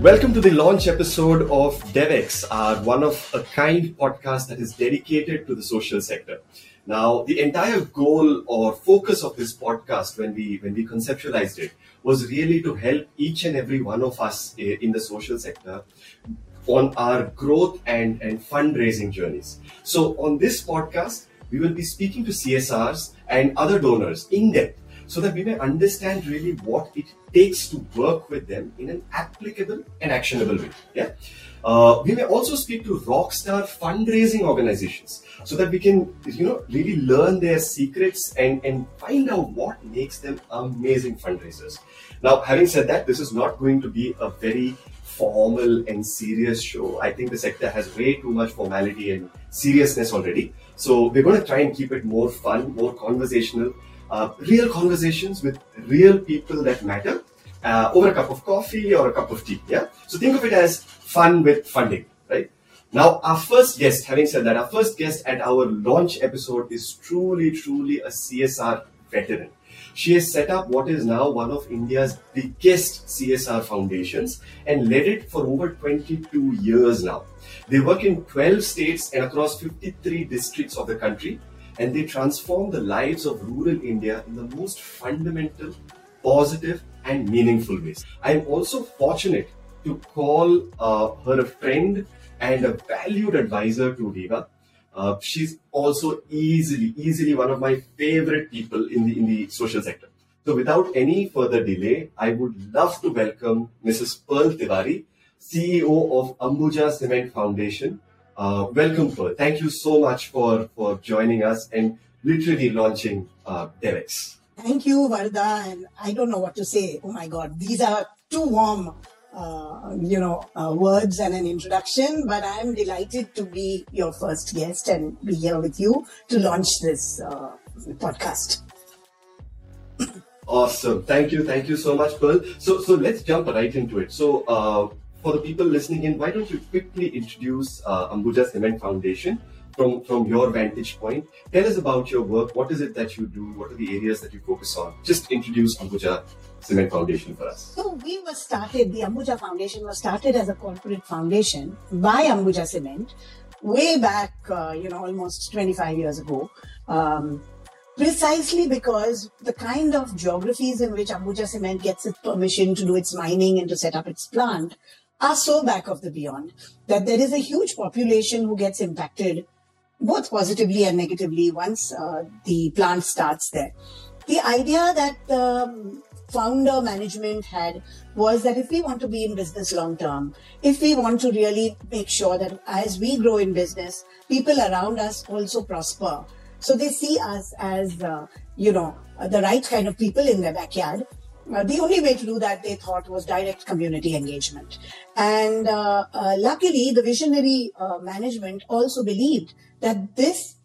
Welcome to the launch episode of DevX, our one of a kind podcast that is dedicated to the social sector. Now, the entire goal or focus of this podcast when we when we conceptualized it was really to help each and every one of us eh, in the social sector on our growth and, and fundraising journeys. So on this podcast, we will be speaking to CSRs and other donors in depth so that we may understand really what it takes to work with them in an applicable and actionable way. Yeah. Uh, we may also speak to rockstar fundraising organizations so that we can, you know, really learn their secrets and, and find out what makes them amazing fundraisers. Now, having said that, this is not going to be a very formal and serious show. I think the sector has way too much formality and seriousness already. So we're going to try and keep it more fun, more conversational, uh, real conversations with real people that matter uh, over a cup of coffee or a cup of tea. Yeah. So think of it as fun with funding, right? Now, our first guest, having said that, our first guest at our launch episode is truly, truly a CSR veteran. She has set up what is now one of India's biggest CSR foundations and led it for over 22 years now. They work in 12 states and across 53 districts of the country, and they transform the lives of rural India in the most fundamental, positive, and meaningful ways. I am also fortunate to call uh, her a friend and a valued advisor to Viva. Uh, she's also easily, easily one of my favorite people in the in the social sector. So, without any further delay, I would love to welcome Mrs. Pearl Tiwari, CEO of Ambuja Cement Foundation. Uh, welcome, Pearl. Thank you so much for for joining us and literally launching uh, DevX. Thank you, Varda. And I don't know what to say. Oh my God, these are too warm uh, you know, uh, words and an introduction, but I'm delighted to be your first guest and be here with you to launch this uh, podcast. Awesome. Thank you. Thank you so much, Pearl. So, so let's jump right into it. So, uh, for the people listening in, why don't you quickly introduce uh, Ambuja Cement Foundation from, from your vantage point? Tell us about your work. What is it that you do? What are the areas that you focus on? Just introduce Ambuja Cement Foundation for us? So we were started, the Ambuja Foundation was started as a corporate foundation by Ambuja Cement way back, uh, you know, almost 25 years ago. Um, precisely because the kind of geographies in which Ambuja Cement gets its permission to do its mining and to set up its plant are so back of the beyond that there is a huge population who gets impacted both positively and negatively once uh, the plant starts there. The idea that the founder management had was that if we want to be in business long term, if we want to really make sure that as we grow in business, people around us also prosper. So they see us as, uh, you know, the right kind of people in their backyard. Uh, the only way to do that, they thought, was direct community engagement. And uh, uh, luckily, the visionary uh, management also believed that this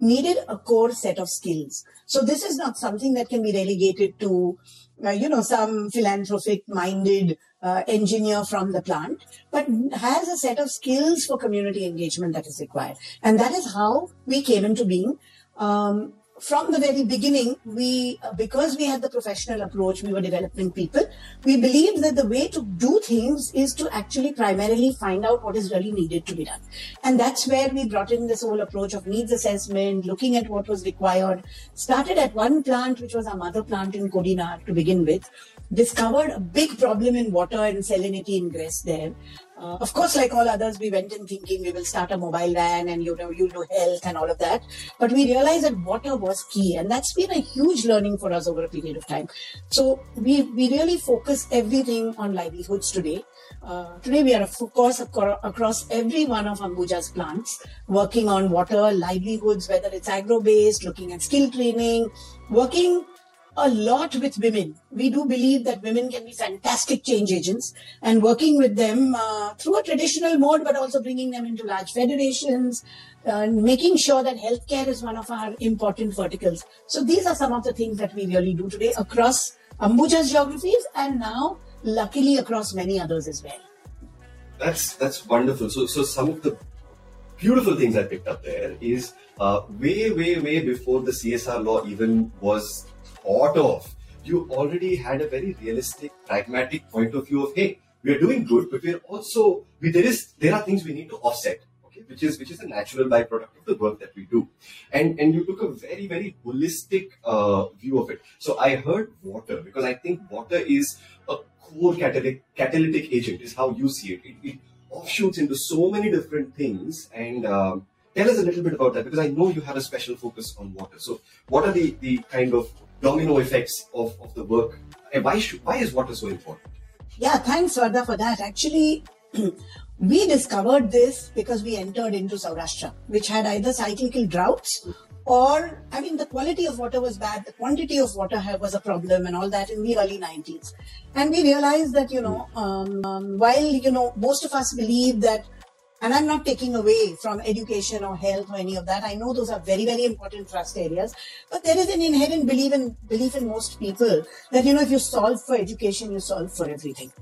needed a core set of skills. So this is not something that can be relegated to uh, you know, some philanthropic minded uh, engineer from the plant, but has a set of skills for community engagement that is required. And that is how we came into being. Um, from the very beginning, we, uh, because we had the professional approach, we were developing people. We believed that the way to do things is to actually primarily find out what is really needed to be done. And that's where we brought in this whole approach of needs assessment, looking at what was required. Started at one plant, which was our mother plant in Kodinar to begin with. Discovered a big problem in water and salinity ingress there. Uh, of course, like all others, we went in thinking we will start a mobile van and you know you'll do health and all of that. But we realized that water was key, and that's been a huge learning for us over a period of time. So we we really focus everything on livelihoods today. Uh, today we are of course across every one of Ambuja's plants, working on water livelihoods, whether it's agro-based, looking at skill training, working a lot with women. We do believe that women can be fantastic change agents and working with them uh, through a traditional mode, but also bringing them into large federations, uh, making sure that healthcare is one of our important verticals. So these are some of the things that we really do today across Ambuja's geographies and now luckily across many others as well. That's that's wonderful. So so some of the beautiful things I picked up there is uh, way way way before the CSR law even was thought of, you already had a very realistic, pragmatic point of view of, hey, we are doing good, but we're also we, there is there are things we need to offset. Okay, which is which is a natural byproduct of the work that we do, and and you took a very very holistic uh, view of it. So I heard water because I think water is a core catalytic catalytic agent. Is how you see it. It, it offshoots into so many different things, and um, tell us a little bit about that because I know you have a special focus on water. So what are the the kind of domino effects of, of the work? And why should why is water so important? Yeah, thanks, Vardha, for that. Actually, we discovered this because we entered into Saurashtra, which had either cyclical droughts or, I mean, the quality of water was bad, the quantity of water was a problem, and all that in the early 90s. And we realized that, you know, um, um, while, you know, most of us believe that and I'm not taking away from education or health or any of that. I know those are very, very important trust areas. But there is an inherent belief in belief in most people that you know if you solve for education, you solve for everything.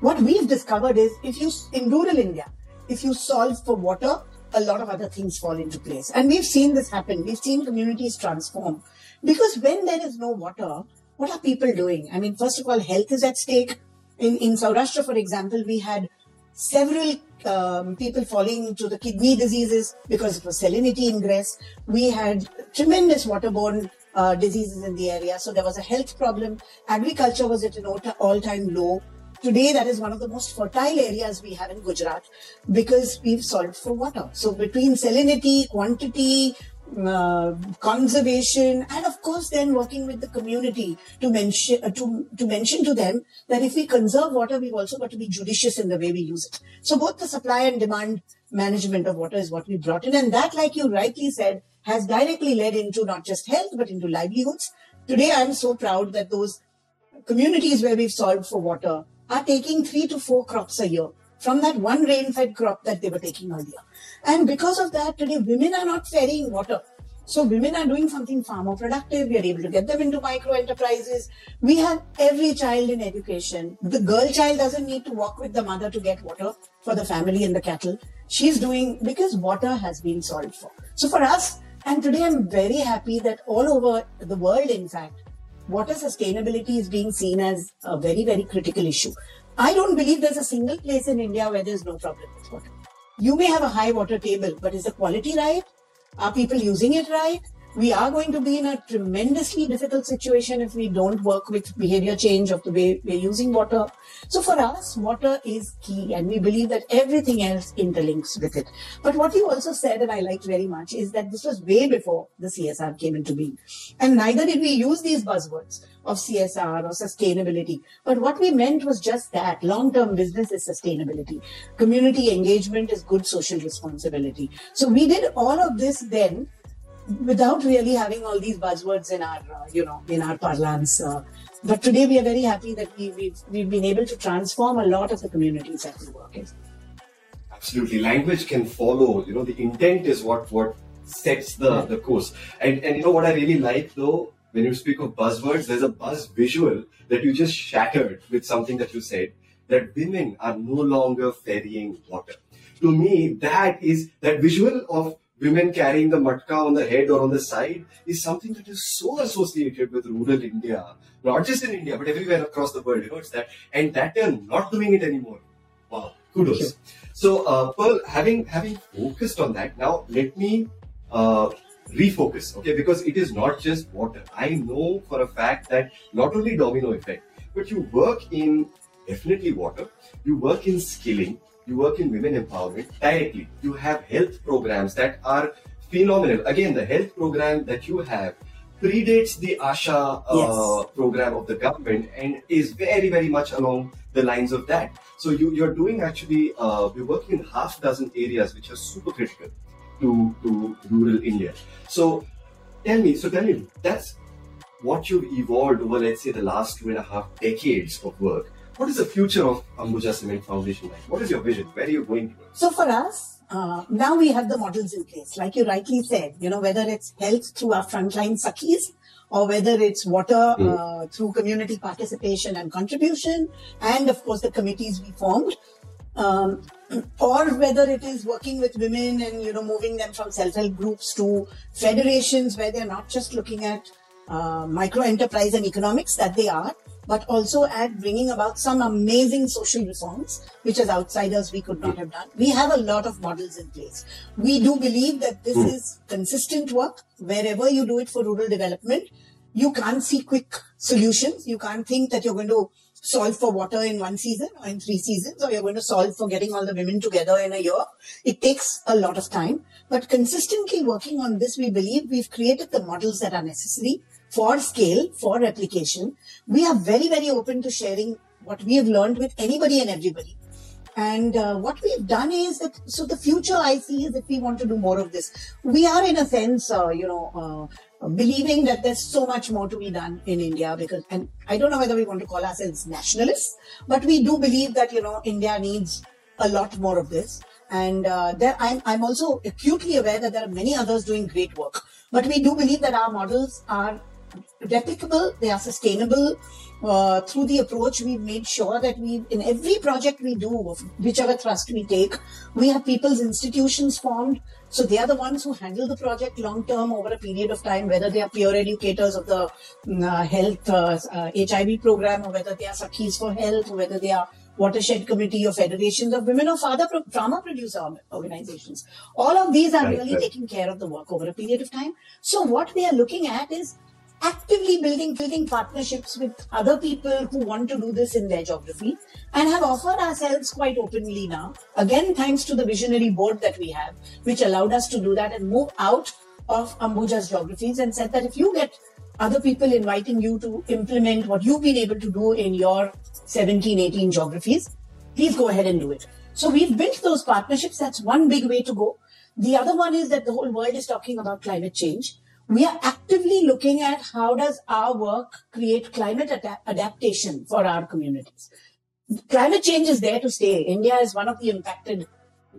What we've discovered is if you in rural India, if you solve for water, a lot of other things fall into place. And we've seen this happen. We've seen communities transform. Because when there is no water, what are people doing? I mean, first of all, health is at stake. In, in Saurashtra, for example, we had several um, people falling to the kidney diseases because of salinity ingress. We had tremendous waterborne uh, diseases in the area. So there was a health problem. Agriculture was at an all time low. Today, that is one of the most fertile areas we have in Gujarat because we've solved for water. So between salinity, quantity, uh, conservation and of course then working with the community to mention uh, to to mention to them that if we conserve water we've also got to be judicious in the way we use it. So both the supply and demand management of water is what we brought in. And that like you rightly said has directly led into not just health but into livelihoods. Today i'm so proud that those communities where we've solved for water are taking 3 to 4 crops a year from that one rain fed crop that they were taking earlier. And because of that, today women are not ferrying water. So women are doing something far more productive. We are able to get them into micro enterprises. We have every child in education. The girl child doesn't need to walk with the mother to get water for the family and the cattle. She's doing because water has been solved for. So for us, and today I'm very happy that all over the world, in fact, water sustainability is being seen as a very, very critical issue. I don't believe there's a single place in India where there's no problem with water. You may have a high water table, but is the quality right? Are people using it right? we are going to be in a tremendously difficult situation if we don't work with behavior change of the way we're using water. So for us, water is key and we believe that everything else interlinks with it. But what you also said, and I liked very much, is that this was way before the CSR came into being. And neither did we use these buzzwords of CSR or sustainability. But what we meant was just that. Long-term business is sustainability. Community engagement is good social responsibility. So we did all of this then without really having all these buzzwords in our, uh, you know, in our parlance. Uh, but today we are very happy that we, we've, we've been able to transform a lot of the communities that we work in. Absolutely. Language can follow, you know, the intent is what, what sets the, yeah. the course. And, and you know what I really like though, when you speak of buzzwords, there's a buzz visual that you just shattered with something that you said that women are no longer ferrying water. To me, that is that visual of women carrying the matka on the head or on the side is something that is so associated with rural India, not just in India, but everywhere across the world. You know, it's that, and that they're not doing it anymore. Wow, kudos. So, uh, Pearl, having having focused on that, now let me uh, refocus, okay? Because it is not just water. I know for a fact that not only domino effect, but you work in definitely water. You work in skilling you work in women empowerment directly. You have health programs that are phenomenal. Again, the health program that you have predates the ASHA uh, yes. program of the government and is very, very much along the lines of that. So you, you're doing actually, uh, we're working in half dozen areas which are super critical to, to rural India. So tell me, so tell me, that's what you've evolved over, let's say, the last two and a half decades of work. What is the future of Ambuja Cement Foundation like? What is your vision? Where are you going to? So for us, uh, now we have the models in place. Like you rightly said, you know, whether it's health through our frontline Sakhis or whether it's water mm. uh, through community participation and contribution, and of course the committees we formed, um, or whether it is working with women and you know moving them from self-help groups to federations where they're not just looking at uh, micro enterprise and economics that they are, but also at bringing about some amazing social reforms, which as outsiders we could not have done. We have a lot of models in place. We do believe that this is consistent work. Wherever you do it for rural development, you can't see quick solutions. You can't think that you're going to solve for water in one season or in three seasons, or you're going to solve for getting all the women together in a year. It takes a lot of time. But consistently working on this, we believe we've created the models that are necessary for scale, for replication. We are very, very open to sharing what we have learned with anybody and everybody. And uh, what we've done is that, so the future I see is that we want to do more of this. We are, in a sense, uh, you know, uh, believing that there's so much more to be done in India because, and I don't know whether we want to call ourselves nationalists, but we do believe that, you know, India needs a lot more of this. And uh, there, I'm, I'm also acutely aware that there are many others doing great work. But we do believe that our models are replicable, they are sustainable. Uh, through the approach, we've made sure that we, in every project we do, whichever thrust we take, we have people's institutions formed. So they are the ones who handle the project long term over a period of time, whether they are peer educators of the mm, uh, health uh, HIV program, or whether they are Sakhis for Health, or whether they are watershed committee or federations of women or father pro- farmer producer organizations. All of these are right, really right. taking care of the work over a period of time. So what we are looking at is actively building building partnerships with other people who want to do this in their geography and have offered ourselves quite openly now. Again thanks to the visionary board that we have which allowed us to do that and move out of ambuja's geographies and said that if you get other people inviting you to implement what you've been able to do in your 17 18 geographies please go ahead and do it. So we've built those partnerships. That's one big way to go. The other one is that the whole world is talking about climate change we are actively looking at how does our work create climate ad- adaptation for our communities. Climate change is there to stay. India is one of the impacted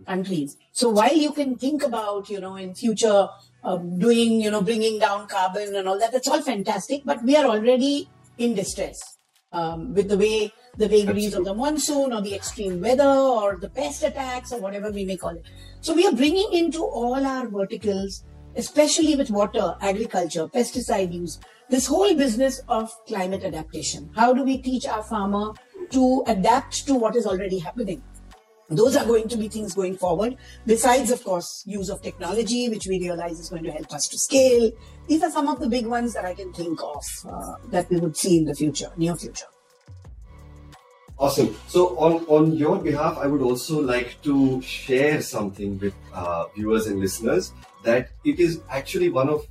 countries. So while you can think about, you know, in future um, doing, you know, bringing down carbon and all that, that's all fantastic, but we are already in distress um, with the way the vagaries of the monsoon or the extreme weather or the pest attacks or whatever we may call it. So we are bringing into all our verticals especially with water, agriculture, pesticide use, this whole business of climate adaptation. How do we teach our farmer to adapt to what is already happening? Those are going to be things going forward. Besides, of course, use of technology, which we realize is going to help us to scale. These are some of the big ones that I can think of uh, that we would see in the future, near future. Awesome. So, on, on your behalf, I would also like to share something with uh, viewers and listeners that it is actually one of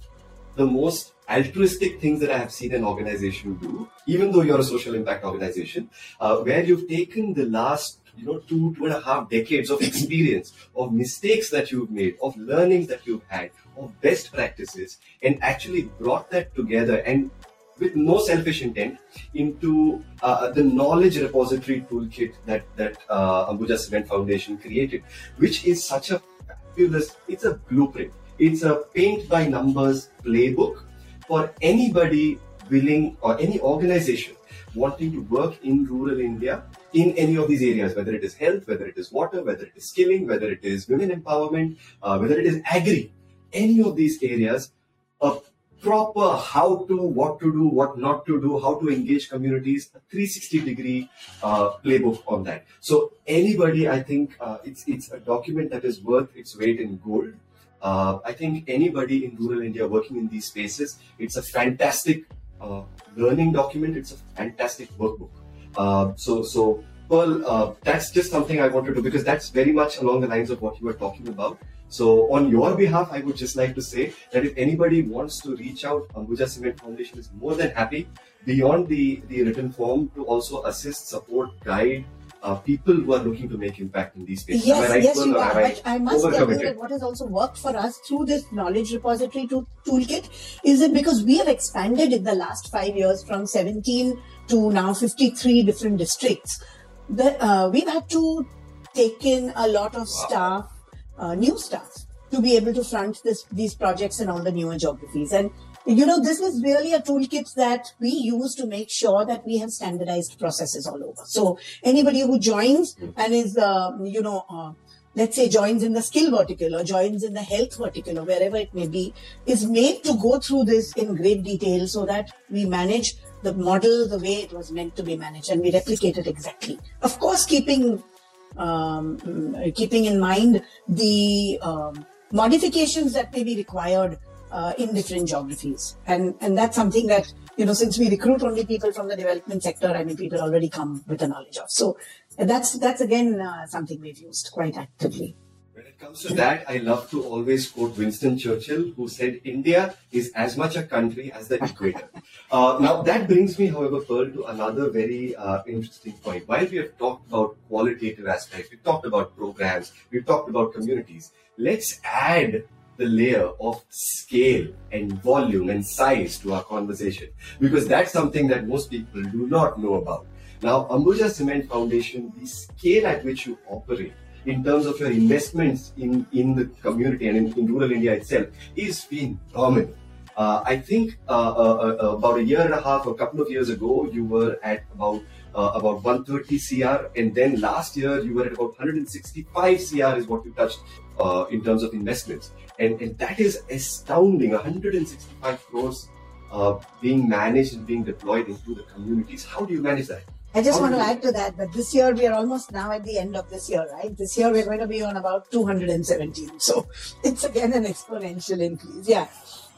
the most altruistic things that I have seen an organization do, even though you're a social impact organization, uh, where you've taken the last you know two two and a half decades of experience of mistakes that you've made of learnings that you've had of best practices and actually brought that together and with no selfish intent into uh, the knowledge repository toolkit that that uh, Ambuja Cement Foundation created, which is such a fabulous. It's a blueprint. It's a paint by numbers playbook for anybody willing or any organization wanting to work in rural India in any of these areas, whether it is health, whether it is water, whether it is skilling, whether it is women empowerment, uh, whether it is agri, any of these areas, a proper how to, what to do, what not to do, how to engage communities, a 360 degree uh, playbook on that. So anybody, I think uh, it's it's a document that is worth its weight in gold. Uh, I think anybody in rural India working in these spaces, it's a fantastic uh, learning document. It's a fantastic workbook. Uh, so so Pearl, uh, that's just something I wanted to because that's very much along the lines of what you were talking about. So, on your behalf, I would just like to say that if anybody wants to reach out, Ambuja Cement Foundation is more than happy, beyond the, the written form, to also assist, support, guide uh, people who are looking to make impact in these spaces. Yes, right, yes, you are. But I must tell you that what has also worked for us through this knowledge repository to, toolkit is that because we have expanded in the last five years from 17 to now 53 different districts, that uh, we've had to take in a lot of wow. staff uh, new staff to be able to front this, these projects in all the newer geographies. And you know, this is really a toolkit that we use to make sure that we have standardized processes all over. So anybody who joins and is, uh, you know, uh, let's say joins in the skill vertical or joins in the health vertical or wherever it may be, is made to go through this in great detail so that we manage the model the way it was meant to be managed, and we replicate it exactly. Of course, keeping um, keeping in mind the um, modifications that may be required uh, in different geographies, and and that's something that you know since we recruit only people from the development sector, I mean people already come with a knowledge of. So that's that's again uh, something we've used quite actively. When it comes to that, I love to always quote Winston Churchill, who said, India is as much a country as the equator. Uh, now, that brings me, however, Pearl, to another very uh, interesting point. While we have talked about qualitative aspects, we've talked about programs, we've talked about communities, let's add the layer of scale and volume and size to our conversation because that's something that most people do not know about. Now, Ambuja Cement Foundation, the scale at which you operate, in terms of your investments in, in the community and in, in rural India itself is phenomenal. Uh, I think uh, uh, uh, about a year and a half, a couple of years ago, you were at about uh, about 130 CR, and then last year you were at about 165 CR is what you touched uh, in terms of investments, and, and that is astounding. 165 crores being managed and being deployed into the communities. How do you manage that? I just want to add to that that this year we are almost now at the end of this year, right? This year we're going to be on about 217. So it's again an exponential increase. Yeah.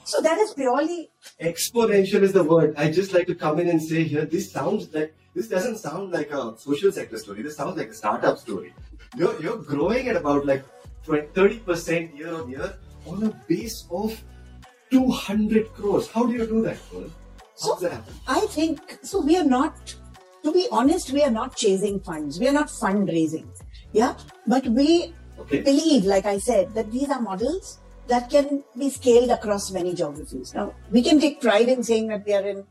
So that is purely exponential is the word. I just like to come in and say here, this sounds like this doesn't sound like a social sector story. This sounds like a startup story. You're, you're growing at about like 20, 30% year on year on a base of 200 crores. How do you do that, How so, does that happen? I think so. We are not to be honest, we are not chasing funds. We are not fundraising. Yeah. But we okay. believe, like I said, that these are models that can be scaled across many geographies. Now, we can take pride in saying that we are in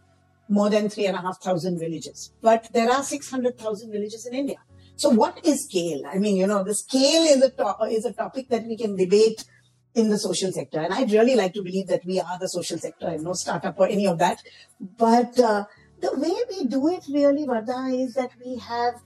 more than three and a half thousand villages, but there are 600,000 villages in India. So what is scale? I mean, you know, the scale is a, to- is a topic that we can debate in the social sector. And I'd really like to believe that we are the social sector and no startup or any of that. But, uh, the way we do it really, Vardha, is that we have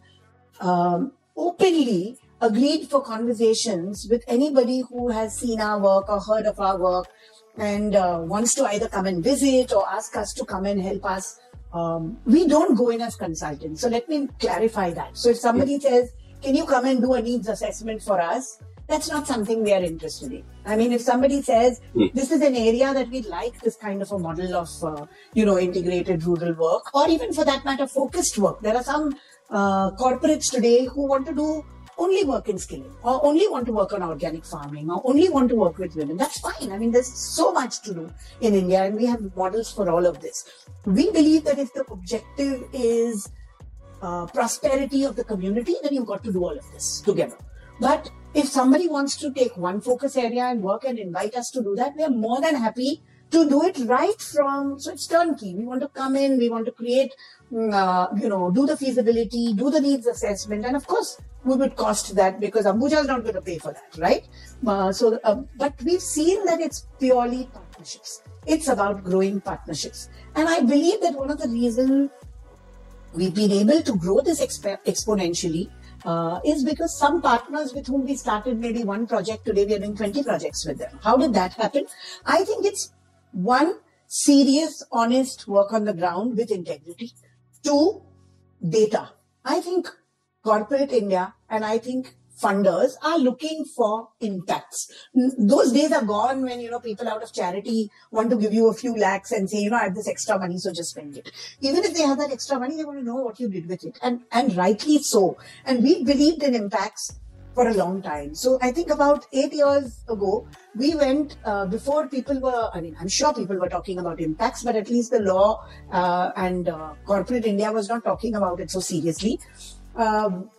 um, openly agreed for conversations with anybody who has seen our work or heard of our work and uh, wants to either come and visit or ask us to come and help us. Um, we don't go in as consultants. So let me clarify that. So if somebody says, can you come and do a needs assessment for us? that's not something we are interested in. I mean, if somebody says mm. this is an area that we like this kind of a model of, uh, you know, integrated rural work, or even for that matter, focused work. There are some uh, corporates today who want to do only work in skilling, or only want to work on organic farming, or only want to work with women. That's fine. I mean, there's so much to do in India, and we have models for all of this. We believe that if the objective is uh, prosperity of the community, then you've got to do all of this together. But if somebody wants to take one focus area and work and invite us to do that, we are more than happy to do it right from, so it's turnkey. We want to come in, we want to create, uh, you know, do the feasibility, do the needs assessment, and of course, we would cost that because Ambuja is not going to pay for that, right? Uh, so, uh, but we've seen that it's purely partnerships. It's about growing partnerships. And I believe that one of the reasons we've been able to grow this exp- exponentially uh, is because some partners with whom we started maybe one project, today we are doing 20 projects with them. How did that happen? I think it's one, serious, honest work on the ground with integrity. Two, data. I think corporate India and I think funders are looking for impacts. Those days are gone when, you know, people out of charity want to give you a few lakhs and say, you know, I have this extra money, so just spend it. Even if they have that extra money, they want to know what you did with it. And, and rightly so. And we believed in impacts for a long time. So I think about eight years ago, we went uh, before people were, I mean, I'm sure people were talking about impacts, but at least the law uh, and uh, corporate India was not talking about it so seriously. Um,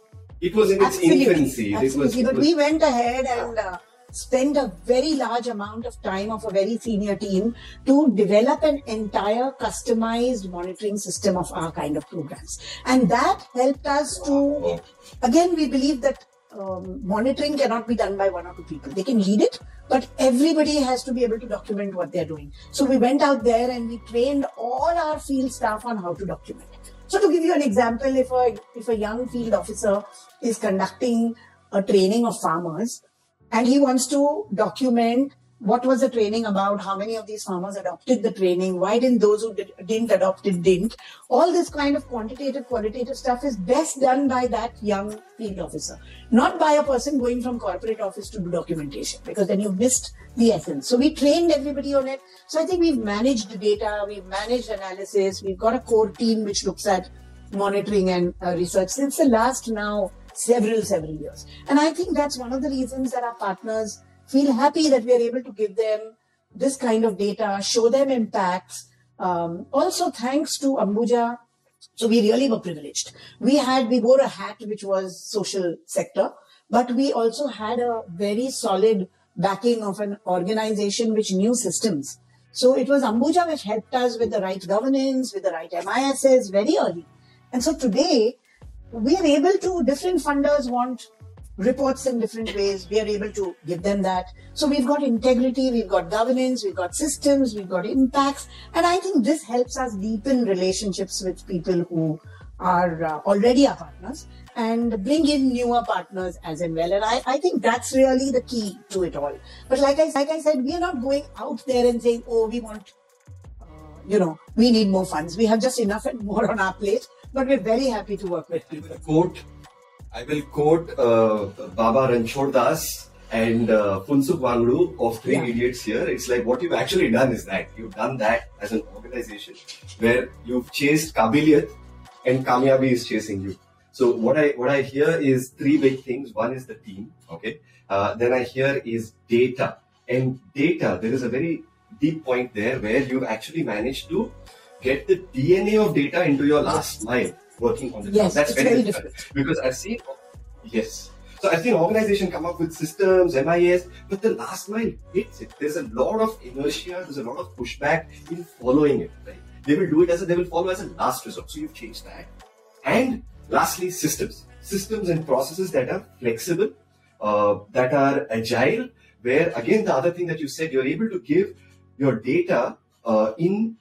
it was in its absolutely, infancy. Absolutely, was, but we went ahead and uh, spent a very large amount of time of a very senior team to develop an entire customized monitoring system of our kind of programs. And that helped us to, again, we believe that um, monitoring cannot be done by one or two people. They can lead it, but everybody has to be able to document what they're doing. So we went out there and we trained all our field staff on how to document. So to give you an example, if a if a young field officer is conducting a training of farmers and he wants to document what was the training about? How many of these farmers adopted the training? Why didn't those who did, didn't adopt it didn't? All this kind of quantitative, qualitative stuff is best done by that young field officer, not by a person going from corporate office to do documentation, because then you've missed the essence. So we trained everybody on it. So I think we've managed the data, we've managed analysis, we've got a core team which looks at monitoring and uh, research since the last now several, several years. And I think that's one of the reasons that our partners feel happy that we are able to give them this kind of data, show them impacts. Um, also, thanks to Ambuja, so we really were privileged. We had, we wore a hat which was social sector, but we also had a very solid backing of an organization which knew systems. So it was Ambuja which helped us with the right governance, with the right MISs very early. And so today, we are able to, different funders want reports in different ways. We are able to give them that. So we've got integrity, we've got governance, we've got systems, we've got impacts. And I think this helps us deepen relationships with people who are uh, already our partners and bring in newer partners as and well. And I, I think that's really the key to it all. But like I, like I said, we are not going out there and saying, oh, we want, uh, you know, we need more funds. We have just enough and more on our plate but we're very happy to work with you. Quote, I will quote uh, Baba Ranchod Das and uh, Phunsukh Wangdu of Three yeah. Idiots here. It's like what you've actually done is that you've done that as an organization where you've chased Kabiliyat and Kamyabi is chasing you. So what I what I hear is three big things. One is the team, okay. Uh, then I hear is data, and data. There is a very deep point there where you've actually managed to get the DNA of data into your last mile working on the yes, That's very, very different. Because I've seen, yes. So I've seen organization come up with systems, MIS, but the last mile hits it. There's a lot of inertia, there's a lot of pushback in following it. Right? They will do it as a, they will follow as a last resort. So you've changed that. And lastly, systems. Systems and processes that are flexible, uh, that are agile, where again, the other thing that you said, you're able to give your data uh, in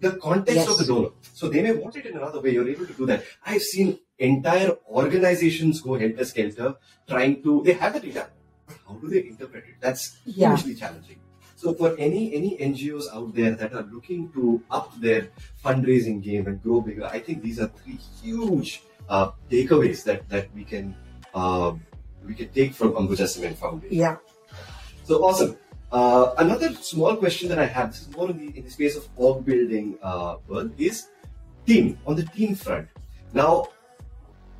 the context yes. of the donor. So they may want it in another way. You're able to do that. I've seen entire organizations go helter skelter trying to, they have the data, but how do they interpret it? That's yeah. hugely challenging. So for any any NGOs out there that are looking to up their fundraising game and grow bigger, I think these are three huge uh, takeaways that that we can uh, we can take from Ambuja Cement Foundation. Yeah. So awesome. Uh, another small question that I have, this is more in the, in the space of org building uh, is team, on the team front. Now,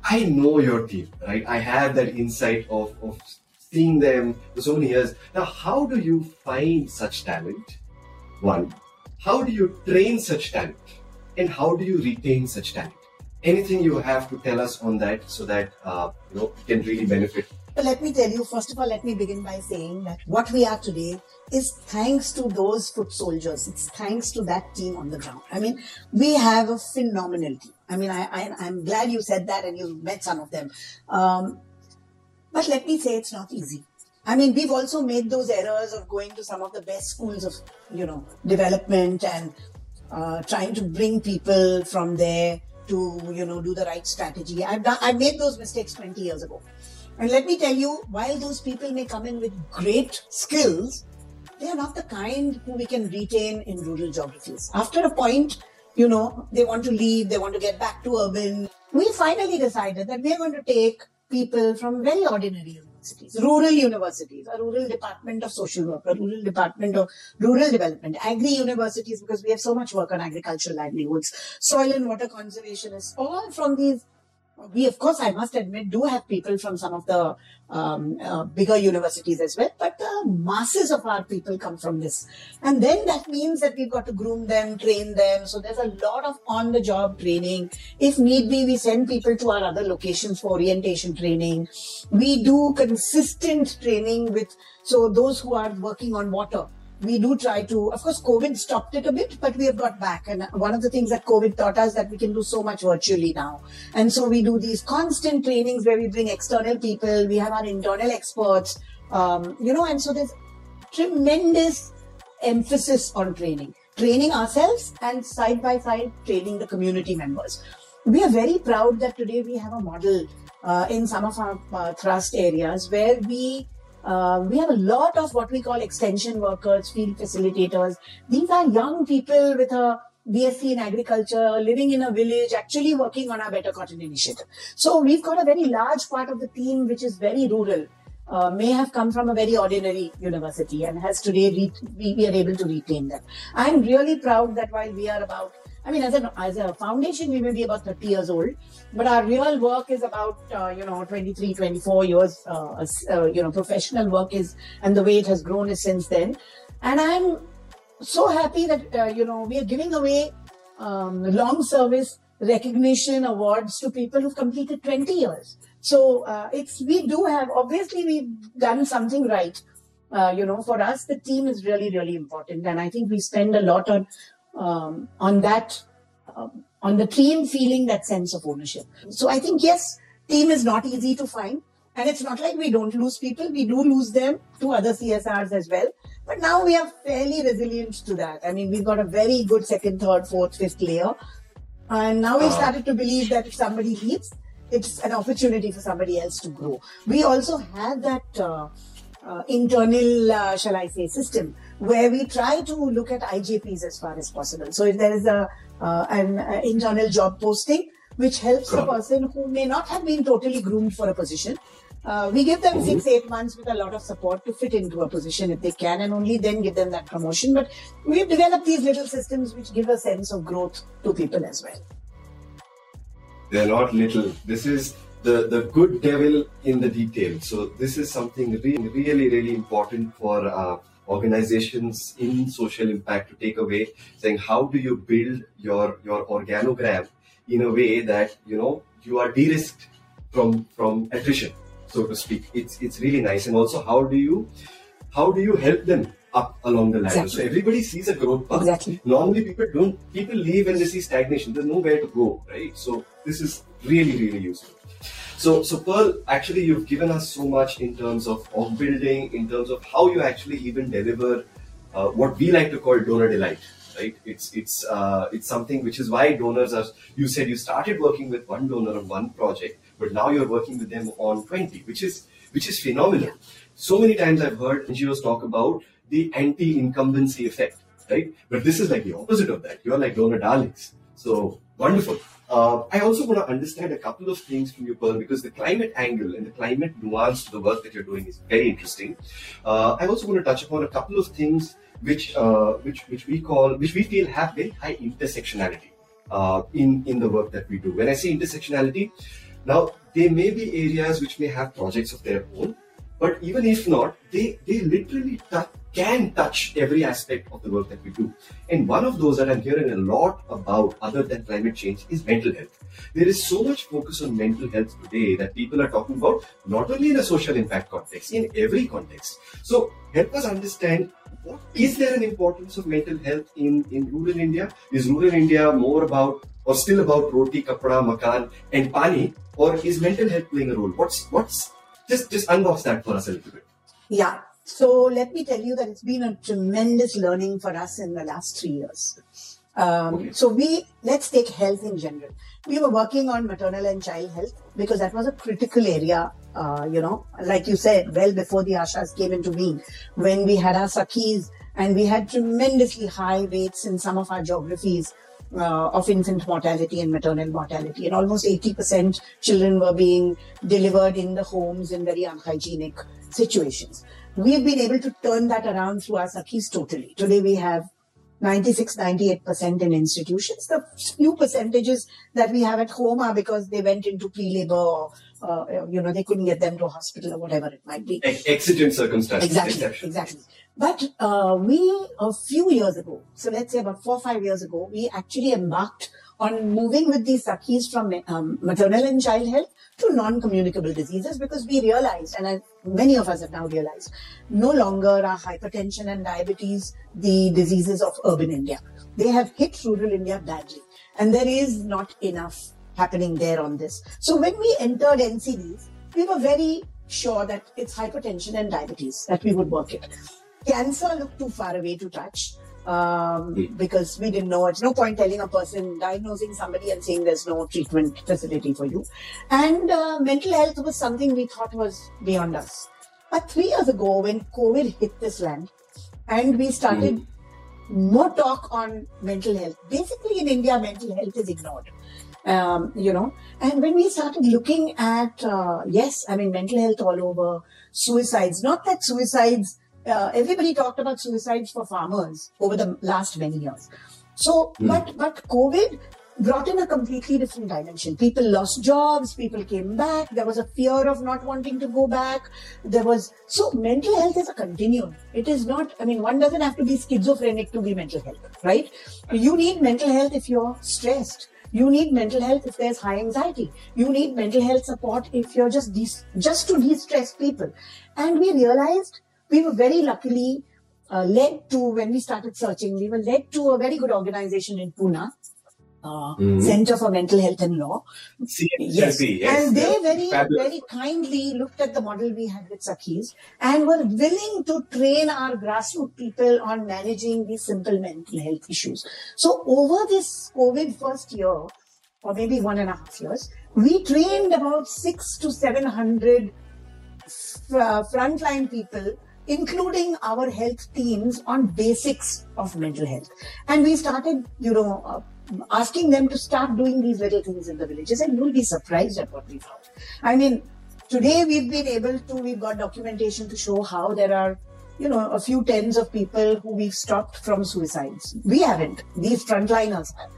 I know your team, right? I have that insight of, of seeing them for so many years. Now, how do you find such talent? One, how do you train such talent? And how do you retain such talent? Anything you have to tell us on that so that uh, you know it can really benefit but let me tell you, first of all, let me begin by saying that what we are today is thanks to those foot soldiers. It's thanks to that team on the ground. I mean, we have a phenomenal team. I mean, I, I, am glad you said that and you've met some of them. Um, but let me say it's not easy. I mean, we've also made those errors of going to some of the best schools of, you know, development and uh, trying to bring people from there to, you know, do the right strategy. I've done, I made those mistakes 20 years ago. And let me tell you, while those people may come in with great skills, they are not the kind who we can retain in rural geographies. After a point, you know, they want to leave, they want to get back to urban. We finally decided that we are going to take people from very ordinary universities, rural universities, a rural department of social work, a rural department of rural development, agri universities, because we have so much work on agricultural livelihoods, soil and water conservationists, all from these we, of course, I must admit, do have people from some of the um, uh, bigger universities as well, but the masses of our people come from this. And then that means that we've got to groom them, train them. So there's a lot of on the job training. If need be, we send people to our other locations for orientation training. We do consistent training with, so those who are working on water we do try to, of course, COVID stopped it a bit, but we have got back. And one of the things that COVID taught us that we can do so much virtually now. And so we do these constant trainings where we bring external people, we have our internal experts, um, you know, and so there's tremendous emphasis on training, training ourselves and side by side training the community members. We are very proud that today we have a model uh, in some of our uh, thrust areas where we Uh, we have a lot of what we call extension workers, field facilitators. These are young people with a BSc in agriculture, living in a village, actually working on our Better Cotton initiative. So we've got a very large part of the team which is very rural, uh, may have come from a very ordinary university and has today re- we, are able to retain them. I'm really proud that while we are about I mean, as a, as a foundation, we may be about 30 years old, but our real work is about, uh, you know, 23, 24 years, uh, uh, you know, professional work is, and the way it has grown is since then. And I'm so happy that, uh, you know, we are giving away um, long service recognition awards to people who've completed 20 years. So uh, it's, we do have, obviously we've done something right. Uh, you know, for us, the team is really, really important. And I think we spend a lot on um, on that, um, on the team feeling that sense of ownership. So I think, yes, team is not easy to find. And it's not like we don't lose people. We do lose them to other CSRs as well. But now we are fairly resilient to that. I mean, we've got a very good second, third, fourth, fifth layer. And now uh-huh. started to believe that if somebody leaves, it's an opportunity for somebody else to grow. We also have that uh, uh, internal, uh, shall I say, system where we try to look at IJPs as far as possible. So if there is a uh, an uh, internal job posting which helps the person who may not have been totally groomed for a position, uh, we give them mm-hmm. six, eight months with a lot of support to fit into a position if they can, and only then give them that promotion. But we've developed these little systems which give a sense of growth to people as well. They're not little. This is the, the good devil in the detail. So this is something really, really, really important for uh, organizations in social impact to take away saying how do you build your your organogram in a way that you know you are de-risked from from attrition so to speak? It's it's really nice. And also how do you how do you help them up along the ladder? Exactly. so everybody sees a growth path. Exactly. Normally people don't people leave when they see stagnation. There's nowhere to go right? So this is really really useful so, so Pearl, actually, you've given us so much in terms of, of building, in terms of how you actually even deliver uh, what we like to call donor delight. Right? It's it's uh, it's something which is why donors are. You said you started working with one donor on one project, but now you're working with them on twenty, which is which is phenomenal. So many times I've heard NGOs talk about the anti-incumbency effect, right? But this is like the opposite of that. You're like donor darlings. So wonderful. Uh, I also want to understand a couple of things from you, Pearl, because the climate angle and the climate nuance to the work that you're doing is very interesting. Uh, I also want to touch upon a couple of things which uh, which which we call which we feel have very high intersectionality uh, in in the work that we do. When I say intersectionality, now there may be areas which may have projects of their own, but even if not, they they literally touch can touch every aspect of the work that we do. And one of those that I'm hearing a lot about, other than climate change, is mental health. There is so much focus on mental health today that people are talking about, not only in a social impact context, in every context. So help us understand what is there an importance of mental health in, in rural India? Is rural India more about or still about roti, kapra, makan, and pani, or is mental health playing a role? What's what's just just unbox that for us a little bit. Yeah. So let me tell you that it's been a tremendous learning for us in the last three years. Um, okay. So we let's take health in general. We were working on maternal and child health because that was a critical area. Uh, you know, like you said, well before the ashas came into being, when we had our sakhis and we had tremendously high rates in some of our geographies uh, of infant mortality and maternal mortality, and almost 80% children were being delivered in the homes in very unhygienic situations. We've been able to turn that around through our Sakhis totally. Today we have 96, 98% in institutions. The few percentages that we have at home are because they went into pre-labor or, uh, you know, they couldn't get them to a hospital or whatever it might be. Exigent circumstances. Exactly, exactly. But uh, we, a few years ago, so let's say about four or five years ago, we actually embarked on moving with these Sakhis from um, maternal and child health to non-communicable diseases because we realized, and I, many of us have now realized, no longer are hypertension and diabetes the diseases of urban India. They have hit rural India badly, and there is not enough happening there on this. So when we entered NCDs, we were very sure that it's hypertension and diabetes that we would work it. Cancer looked too far away to touch um, hmm. because we didn't know. It's no point telling a person, diagnosing somebody and saying there's no treatment facility for you. And uh, mental health was something we thought was beyond us. But three years ago, when COVID hit this land, and we started mm. more talk on mental health. Basically, in India, mental health is ignored. Um, you know, and when we started looking at, uh, yes, I mean, mental health all over, suicides, not that suicides, uh, everybody talked about suicides for farmers over the last many years. So, mm. but, but COVID brought in a completely different dimension. People lost jobs, people came back, there was a fear of not wanting to go back. There was, so mental health is a continuum. It is not, I mean, one doesn't have to be schizophrenic to be mental health, right? You need mental health if you're stressed. You need mental health if there's high anxiety. You need mental health support if you're just de- just to de-stress people. And we realized we were very luckily uh, led to when we started searching. We were led to a very good organization in Pune uh, mm-hmm. Center for Mental Health and Law. yes. yes. And they very, Fabulous. very kindly looked at the model we had with Sakhis and were willing to train our grassroots people on managing these simple mental health issues. So over this COVID first year, or maybe one and a half years, we trained about six to 700 uh, frontline people including our health teams on basics of mental health. And we started, you know, uh, asking them to start doing these little things in the villages, and you'll be surprised at what we found. I mean, today we've been able to, we've got documentation to show how there are, you know, a few tens of people who we've stopped from suicides. We haven't. These frontliners have.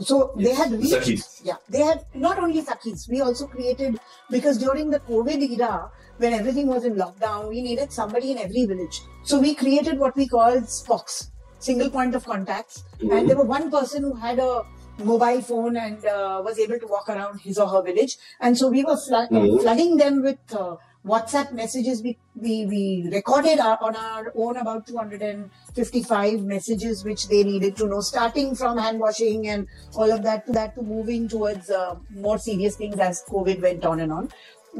So yes. they had reached, yeah, they had not only Sakhis, we also created, because during the COVID era, when everything was in lockdown, we needed somebody in every village. So we created what we called SPOCs, single point of contacts. Mm-hmm. And there were one person who had a mobile phone and uh, was able to walk around his or her village. And so we were fl- mm-hmm. flooding them with uh, WhatsApp messages. We, we, we recorded our, on our own about 255 messages which they needed to know, starting from hand washing and all of that to that to moving towards uh, more serious things as COVID went on and on.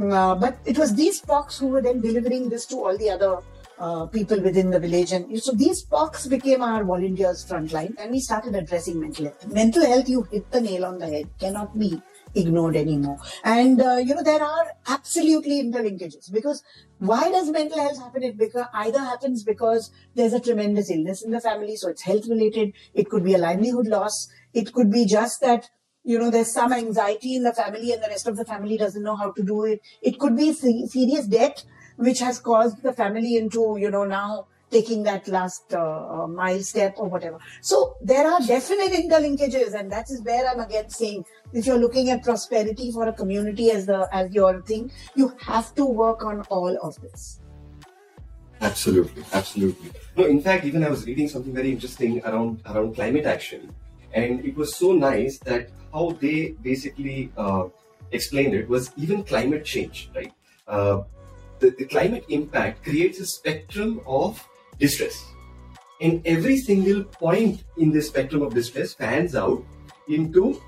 Uh, but it was these POCs who were then delivering this to all the other uh, people within the village. And so these POCs became our volunteers frontline and we started addressing mental health. Mental health, you hit the nail on the head, cannot be ignored anymore. And, uh, you know, there are absolutely interlinkages because why does mental health happen? It because either happens because there's a tremendous illness in the family. So it's health related. It could be a livelihood loss. It could be just that you know, there's some anxiety in the family and the rest of the family doesn't know how to do it. It could be serious debt which has caused the family into, you know, now taking that last uh, uh, mile step or whatever. So there are definite interlinkages, and that is where I'm again saying, if you're looking at prosperity for a community as the as your thing, you have to work on all of this. Absolutely, absolutely. No, in fact, even I was reading something very interesting around around climate action, and it was so nice that how they basically uh, explained it was even climate change, right? Uh, the, the climate impact creates a spectrum of distress. And every single point in this spectrum of distress fans out into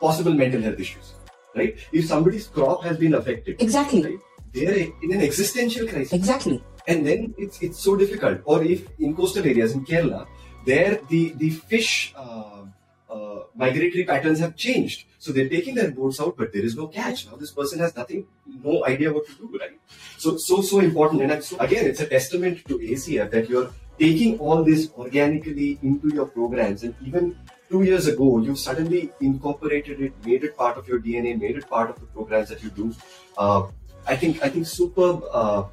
possible mental health issues. Right? If somebody's crop has been affected, exactly, right, they're in an existential crisis. Exactly. And then it's it's so difficult. Or if in coastal areas in Kerala, there the the fish uh, uh, migratory patterns have changed. So they're taking their boats out, but there is no catch. Now this person has nothing, no idea what to do, right? So, so, so important. And so, again, it's a testament to ACF that you're taking all this organically into your programs. And even two years ago, you suddenly incorporated it, made it part of your DNA, made it part of the programs that you do. Uh, I think, I think superb uh,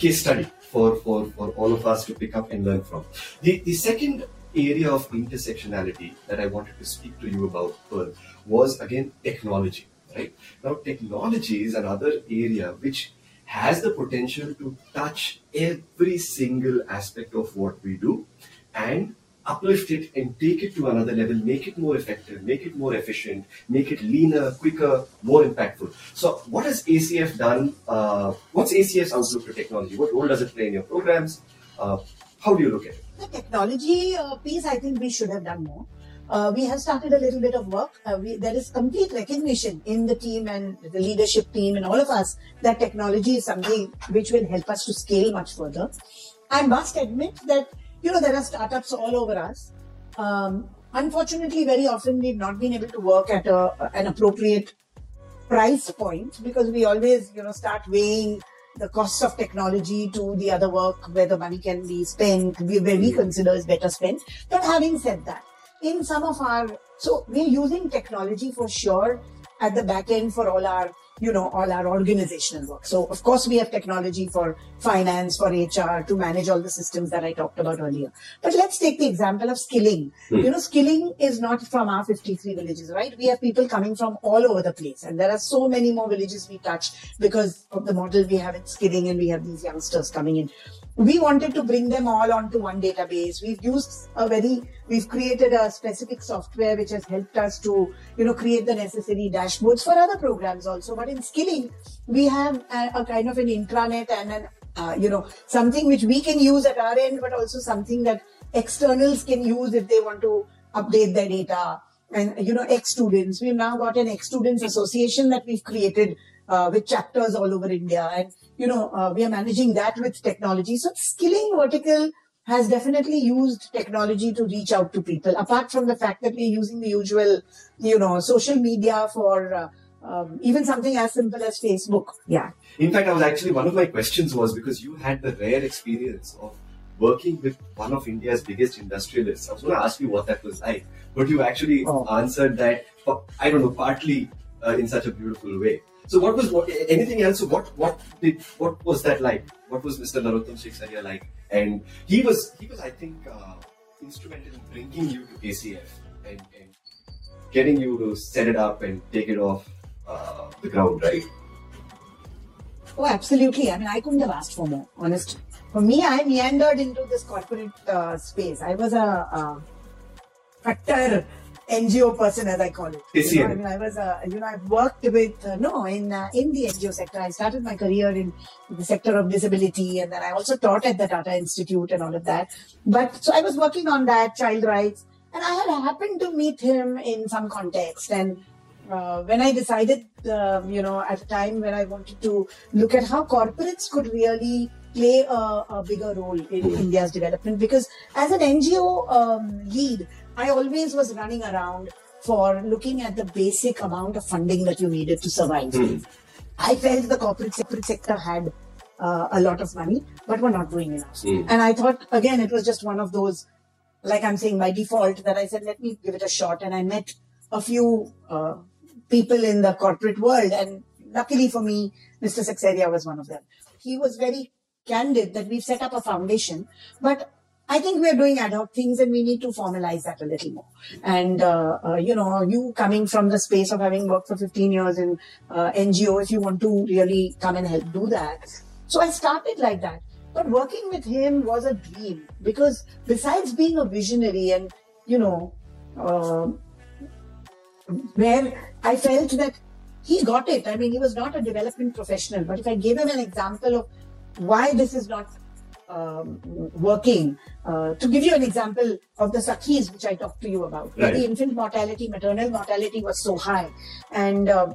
case study for, for, for all of us to pick up and learn from. The, the second area of intersectionality that I wanted to speak to you about, Pearl, was again technology. Right now, technology is another area which has the potential to touch every single aspect of what we do and uplift it and take it to another level, make it more effective, make it more efficient, make it leaner, quicker, more impactful. So, what has ACF done? Uh, what's ACF's outlook to technology? What role does it play in your programs? Uh, how do you look at it? The technology uh, piece, I think we should have done more. Uh, we have started a little bit of work. Uh, we, there is complete recognition in the team and the leadership team and all of us that technology is something which will help us to scale much further. I must admit that, you know, there are startups all over us. Um, unfortunately, very often we've not been able to work at a, an appropriate price point because we always, you know, start weighing the costs of technology to the other work where the money can be spent, where we consider is better spent. But having said that, in some of our, so we're using technology for sure at the back end for all our you know, all our organizational work. So, of course, we have technology for finance, for HR, to manage all the systems that I talked about earlier. But let's take the example of skilling. Hmm. You know, skilling is not from our 53 villages, right? We have people coming from all over the place. And there are so many more villages we touch because of the model we have in skilling and we have these youngsters coming in we wanted to bring them all onto one database. We've used a very, we've created a specific software which has helped us to, you know, create the necessary dashboards for other programs also. But in skilling, we have a, a kind of an intranet and an, uh, you know, something which we can use at our end, but also something that externals can use if they want to update their data. And, you know, ex-students, we've now got an ex-students association that we've created uh, with chapters all over India. And, you know, uh, we are managing that with technology. So skilling vertical has definitely used technology to reach out to people, apart from the fact that we're using the usual, you know, social media for uh, um, even something as simple as Facebook. Yeah. In fact, I was actually, one of my questions was because you had the rare experience of working with one of India's biggest industrialists. I was going to ask you what that was like, but you actually oh. answered that, I don't know, partly uh, in such a beautiful way. So what was what, anything else? What what did what was that like? What was Mr. Narotam Sekhsaria like? And he was he was I think uh, instrumental in bringing you to ACF and, and, getting you to set it up and take it off uh, the ground, right? Oh, absolutely. I mean, I couldn't have asked for more, honestly. For me, I meandered into this corporate uh, space. I was a, factor NGO person, as I call it. You know, I mean, I was, uh, you know, I've worked with, uh, no, in uh, in the NGO sector. I started my career in the sector of disability, and then I also taught at the Tata Institute and all of that. But so I was working on that, child rights, and I had happened to meet him in some context. And uh, when I decided, uh, you know, at a time when I wanted to look at how corporates could really play a, a bigger role in India's development, because as an NGO um, lead, I always was running around for looking at the basic amount of funding that you needed to survive. Mm. I felt the corporate sector had uh, a lot of money, but were not doing enough. Mm. And I thought, again, it was just one of those, like I'm saying by default, that I said, let me give it a shot. And I met a few uh, people in the corporate world. And luckily for me, Mr. Sekhsaria was one of them. He was very candid that we've set up a foundation, but I think we're doing ad hoc things and we need to formalize that a little more. And, uh, uh, you know, you coming from the space of having worked for 15 years in uh, NGO, if you want to really come and help do that. So I started like that. But working with him was a dream because besides being a visionary and, you know, uh, where I felt that he got it. I mean, he was not a development professional, but if I gave him an example of why this is not um, working. Uh, to give you an example of the Sakhis, which I talked to you about, right. the infant mortality, maternal mortality was so high. And uh,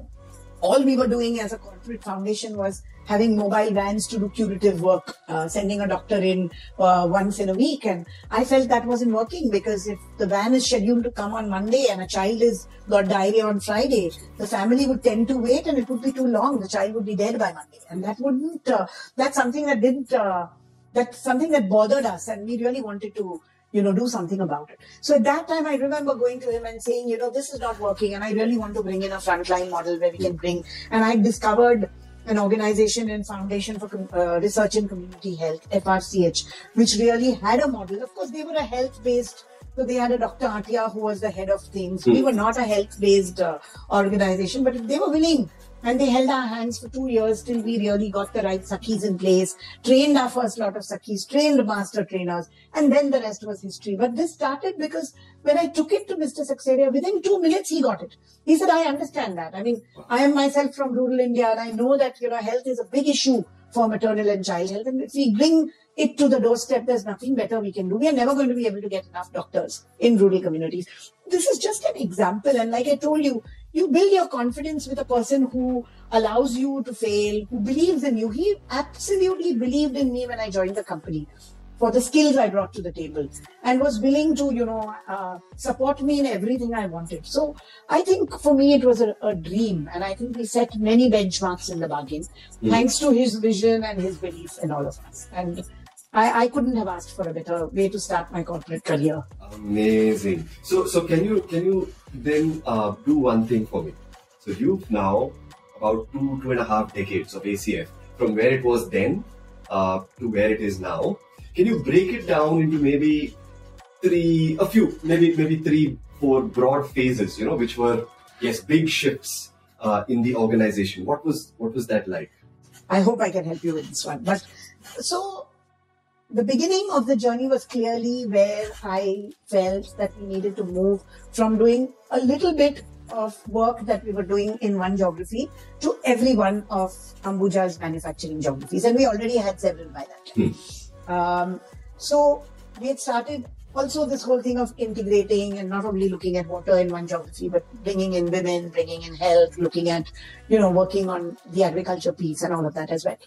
all we were doing as a corporate foundation was having mobile vans to do curative work, uh, sending a doctor in uh, once in a week. And I felt that wasn't working because if the van is scheduled to come on Monday and a child is got diarrhea on Friday, the family would tend to wait and it would be too long. The child would be dead by Monday. And that wouldn't, uh, that's something that didn't, uh, that's something that bothered us and we really wanted to you know do something about it so at that time i remember going to him and saying you know this is not working and i really want to bring in a frontline model where we can bring and i discovered an organization and foundation for uh, research in community health frch which really had a model of course they were a health based so they had a Dr. Antia who was the head of things. We hmm. were not a health-based uh, organization, but they were willing and they held our hands for two years till we really got the right Sakhis in place, trained our first lot of Sakhis, trained master trainers, and then the rest was history. But this started because when I took it to Mr. Sekhsaria, within two minutes he got it. He said, I understand that. I mean, I am myself from rural India and I know that, you know, health is a big issue for maternal and child health. And if we bring it to the doorstep, there's nothing better we can do. We are never going to be able to get enough doctors in rural communities. This is just an example. And like I told you, you build your confidence with a person who allows you to fail, who believes in you. He absolutely believed in me when I joined the company. for the skills I brought to the table and was willing to, you know, uh, support me in everything I wanted. So I think for me it was a, a dream, and I think we set many benchmarks in the bargain, mm. thanks to his vision and his belief in all of us. And I, I couldn't have asked for a better way to start my corporate career. Amazing. So, so can you can you then uh, do one thing for me? So you've now about two two and a half decades of ACF from where it was then uh, to where it is now. Can you break it down into maybe three, a few, maybe maybe three, four broad phases? You know, which were yes, big shifts uh, in the organization. What was what was that like? I hope I can help you with this one. But so the beginning of the journey was clearly where I felt that we needed to move from doing a little bit of work that we were doing in one geography to every one of Ambuja's manufacturing geographies. And we already had several by that time. Hmm. Um, so we had started also this whole thing of integrating and not only looking at water in one geography, but bringing in women, bringing in health, looking at, you know, working on the agriculture piece and all of that as well.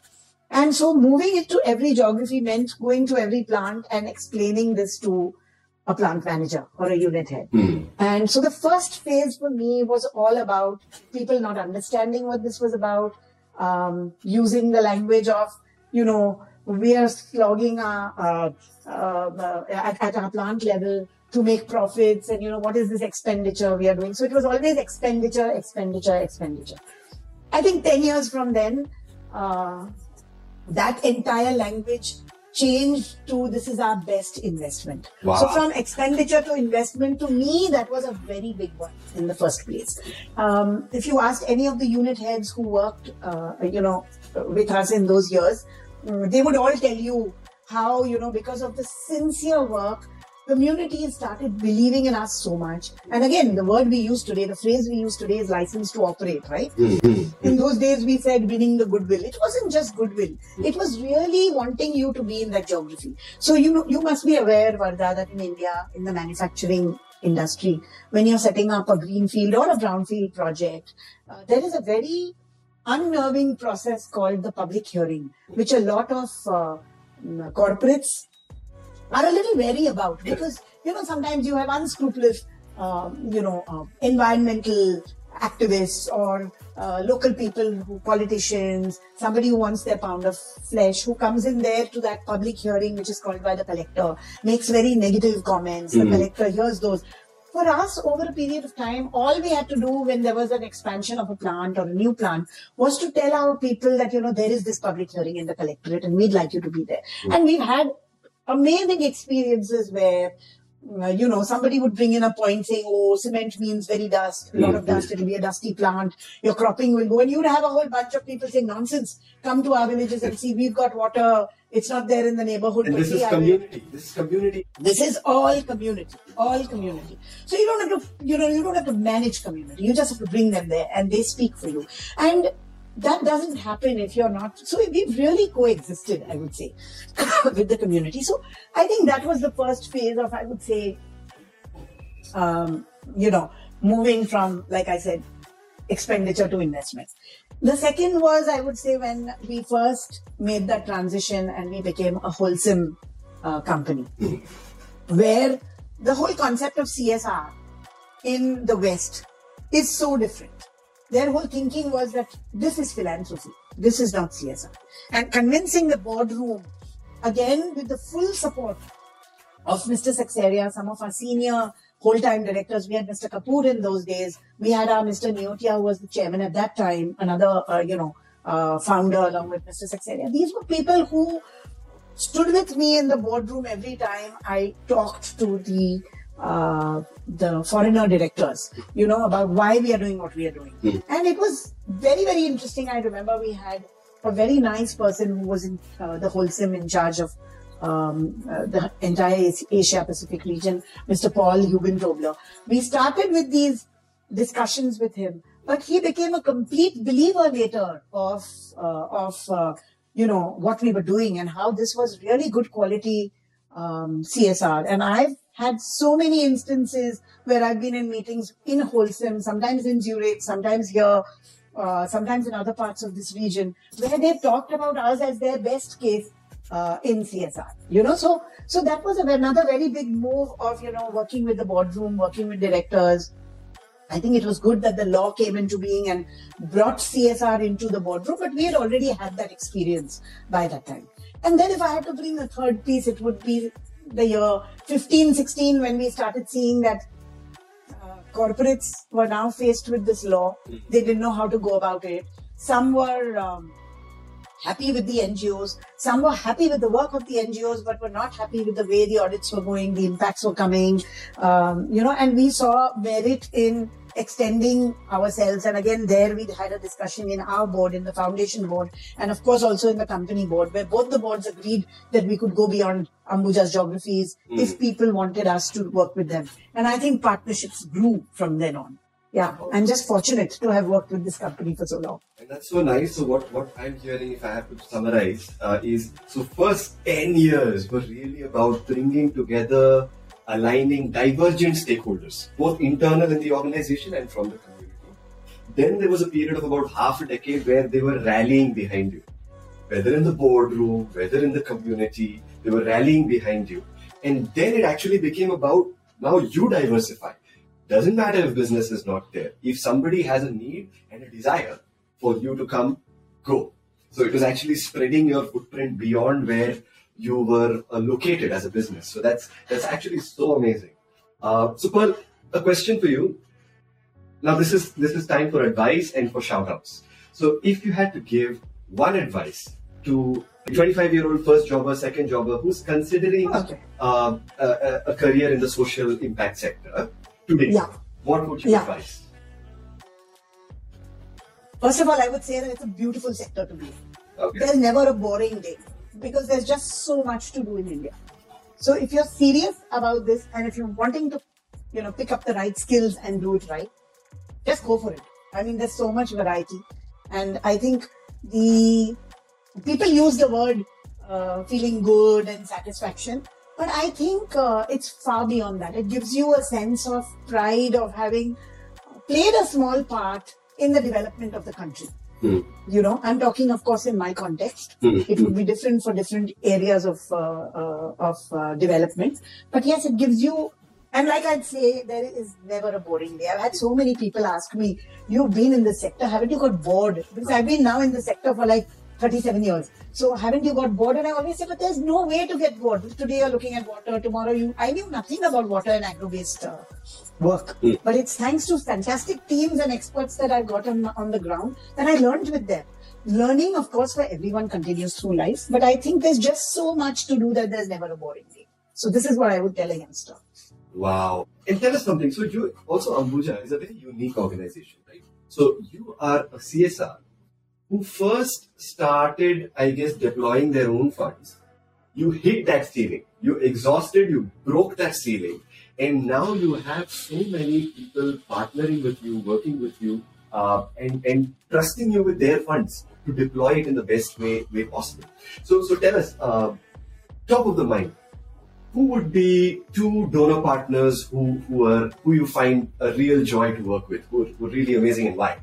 And so moving it to every geography meant going to every plant and explaining this to a plant manager or a unit head. Mm. And so the first phase for me was all about people not understanding what this was about, um, using the language of, you know, we are slogging our, uh, uh, at, at our plant level to make profits and you know what is this expenditure we are doing so it was always expenditure expenditure expenditure i think 10 years from then uh, that entire language changed to this is our best investment wow. so from expenditure to investment to me that was a very big one in the first place um, if you asked any of the unit heads who worked uh, you know with us in those years Mm, they would all tell you how, you know, because of the sincere work, community has started believing in us so much. And again, the word we use today, the phrase we use today is license to operate, right? Mm-hmm. In those days, we said winning the goodwill. It wasn't just goodwill. It was really wanting you to be in that geography. So, you know, you must be aware, Varda, that in India, in the manufacturing industry, when you're setting up a greenfield or a brownfield project, uh, there is a very unnerving process called the public hearing, which a lot of uh, corporates are a little wary about because you know sometimes you have unscrupulous, uh, you know, uh, environmental activists or uh, local people, who, politicians, somebody who wants their pound of flesh, who comes in there to that public hearing, which is called by the collector, makes very negative comments. Mm-hmm. The collector hears those for us, over a period of time, all we had to do when there was an expansion of a plant or a new plant was to tell our people that, you know, there is this public hearing in the collectorate and we'd like you to be there. Mm. And we've had amazing experiences where uh, you know, somebody would bring in a point saying, oh, cement means very dust, a lot of dust, it'll be a dusty plant, your cropping will go. And you'd have a whole bunch of people saying, nonsense, come to our villages and see, we've got water, it's not there in the neighborhood. And this is community. This is community. This is all community, all community. So you don't have to, you know, you don't have to manage community. You just have to bring them there and they speak for you. And that doesn't happen if you're not. So we've really coexisted, I would say, with the community. So I think that was the first phase of, I would say, um, you know, moving from, like I said, expenditure to investment. The second was, I would say, when we first made that transition and we became a Holcim uh, company, where the whole concept of CSR in the West is so different their whole thinking was that this is philanthropy, this is not CSR. And convincing the boardroom, again with the full support of Mr. Sekhsaria, some of our senior whole-time directors. We had Mr. Kapoor in those days. We had our Mr. Neotia, who was the chairman at that time, another, uh, you know, uh, founder along with Mr. Sekhsaria. These were people who stood with me in the boardroom every time I talked to the uh, the foreigner directors, you know, about why we are doing what we are doing. Mm. And it was very, very interesting. I remember we had a very nice person who was in uh, the Holcim in charge of um, uh, the entire Asia Pacific region, Mr. Paul Huben We started with these discussions with him, but he became a complete believer later of uh, of uh, you know what we were doing and how this was really good quality um, CSR. And I've had so many instances where I've been in meetings in Holcim, sometimes in Zurich, sometimes here, uh, sometimes in other parts of this region, where they've talked about us as their best case uh, in CSR. You know, so so that was another very big move of you know working with the boardroom, working with directors. I think it was good that the law came into being and brought CSR into the boardroom, but we had already had that experience by that time. And then if I had to bring a third piece, it would be the year 15, 16 when we started seeing that uh, corporates were now faced with this law. They didn't know how to go about it. Some were um, happy with the NGOs. Some were happy with the work of the NGOs, but were not happy with the way the audits were going, the impacts were coming. Um, you know, and we saw merit in extending ourselves. And again, there we had a discussion in our board, in the foundation board, and of course also in the company board, where both the boards agreed that we could go beyond Ambuja's geographies mm. if people wanted us to work with them. And I think partnerships grew from then on yeah, I'm just fortunate to have worked with this company for so long. And that's so nice. So what, what I'm hearing, if I have to summarize, uh, is so first 10 years were really about bringing together, aligning divergent stakeholders, both internal in the organization and from the community. Then there was a period of about half a decade where they were rallying behind you, whether in the boardroom, whether in the community, they were rallying behind you. And then it actually became about now you diversify doesn't matter if business is not there. If somebody has a need and a desire for you to come, go. So it was actually spreading your footprint beyond where you were uh, located as a business. So that's that's actually so amazing. Uh, so Pearl, a question for you. Now this is this is time for advice and for shoutouts. So if you had to give one advice to a 25 year old first jobber, second jobber who's considering okay. uh, a, a, career in the social impact sector, today, yeah. what would you yeah. advise? First of all, I would say that it's a beautiful sector to be in. Okay. There's never a boring day because there's just so much to do in India. So if you're serious about this and if you're wanting to, you know, pick up the right skills and do it right, just go for it. I mean, there's so much variety, and I think the people use the word uh, feeling good and satisfaction. But I think uh, it's far beyond that. It gives you a sense of pride of having played a small part in the development of the country. Mm. You know, I'm talking, of course, in my context. Mm. It would be different for different areas of uh, uh, of uh, development. But yes, it gives you. And like I'd say, there is never a boring day. I've had so many people ask me, "You've been in the sector, haven't you got bored?" Because I've been now in the sector for like 37 years. So haven't you got bored? And I always say, but there's no way to get bored. Today you're looking at water, tomorrow you. I knew nothing about water and agro-based uh, work, mm. but it's thanks to fantastic teams and experts that I've got on, on the ground that I learned with them. Learning, of course, for everyone continues through life, but I think there's just so much to do that there's never a boring day. So this is what I would tell a youngster. Wow. And tell us something. So you also Ambuja is a very unique organization, right? So you are a CSR who first started, I guess, deploying their own funds. You hit that ceiling. You exhausted, you broke that ceiling. And now you have so many people partnering with you, working with you, uh, and, and trusting you with their funds to deploy it in the best way, way possible. So, so tell us, uh, top of the mind, who would be two donor partners who, who are who you find a real joy to work with, who who are really amazing and why?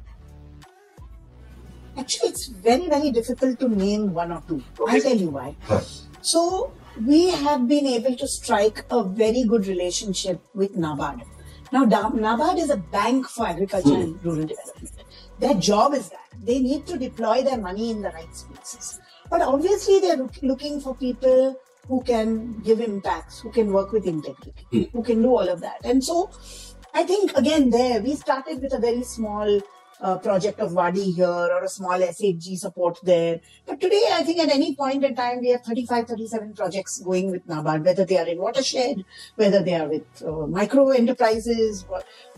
Actually, it's very, very difficult to name one or two. I'll tell you why. So, we have been able to strike a very good relationship with NABARD. Now, NABARD is a bank for agriculture hmm. and rural development. Their job is that they need to deploy their money in the right spaces. But obviously, they're looking for people who can give impacts, who can work with integrity, hmm. who can do all of that. And so, I think again, there we started with a very small a project of Wadi here or a small SHG support there. But today, I think at any point in time, we have 35, 37 projects going with NABARD, whether they are in watershed, whether they are with uh, micro enterprises.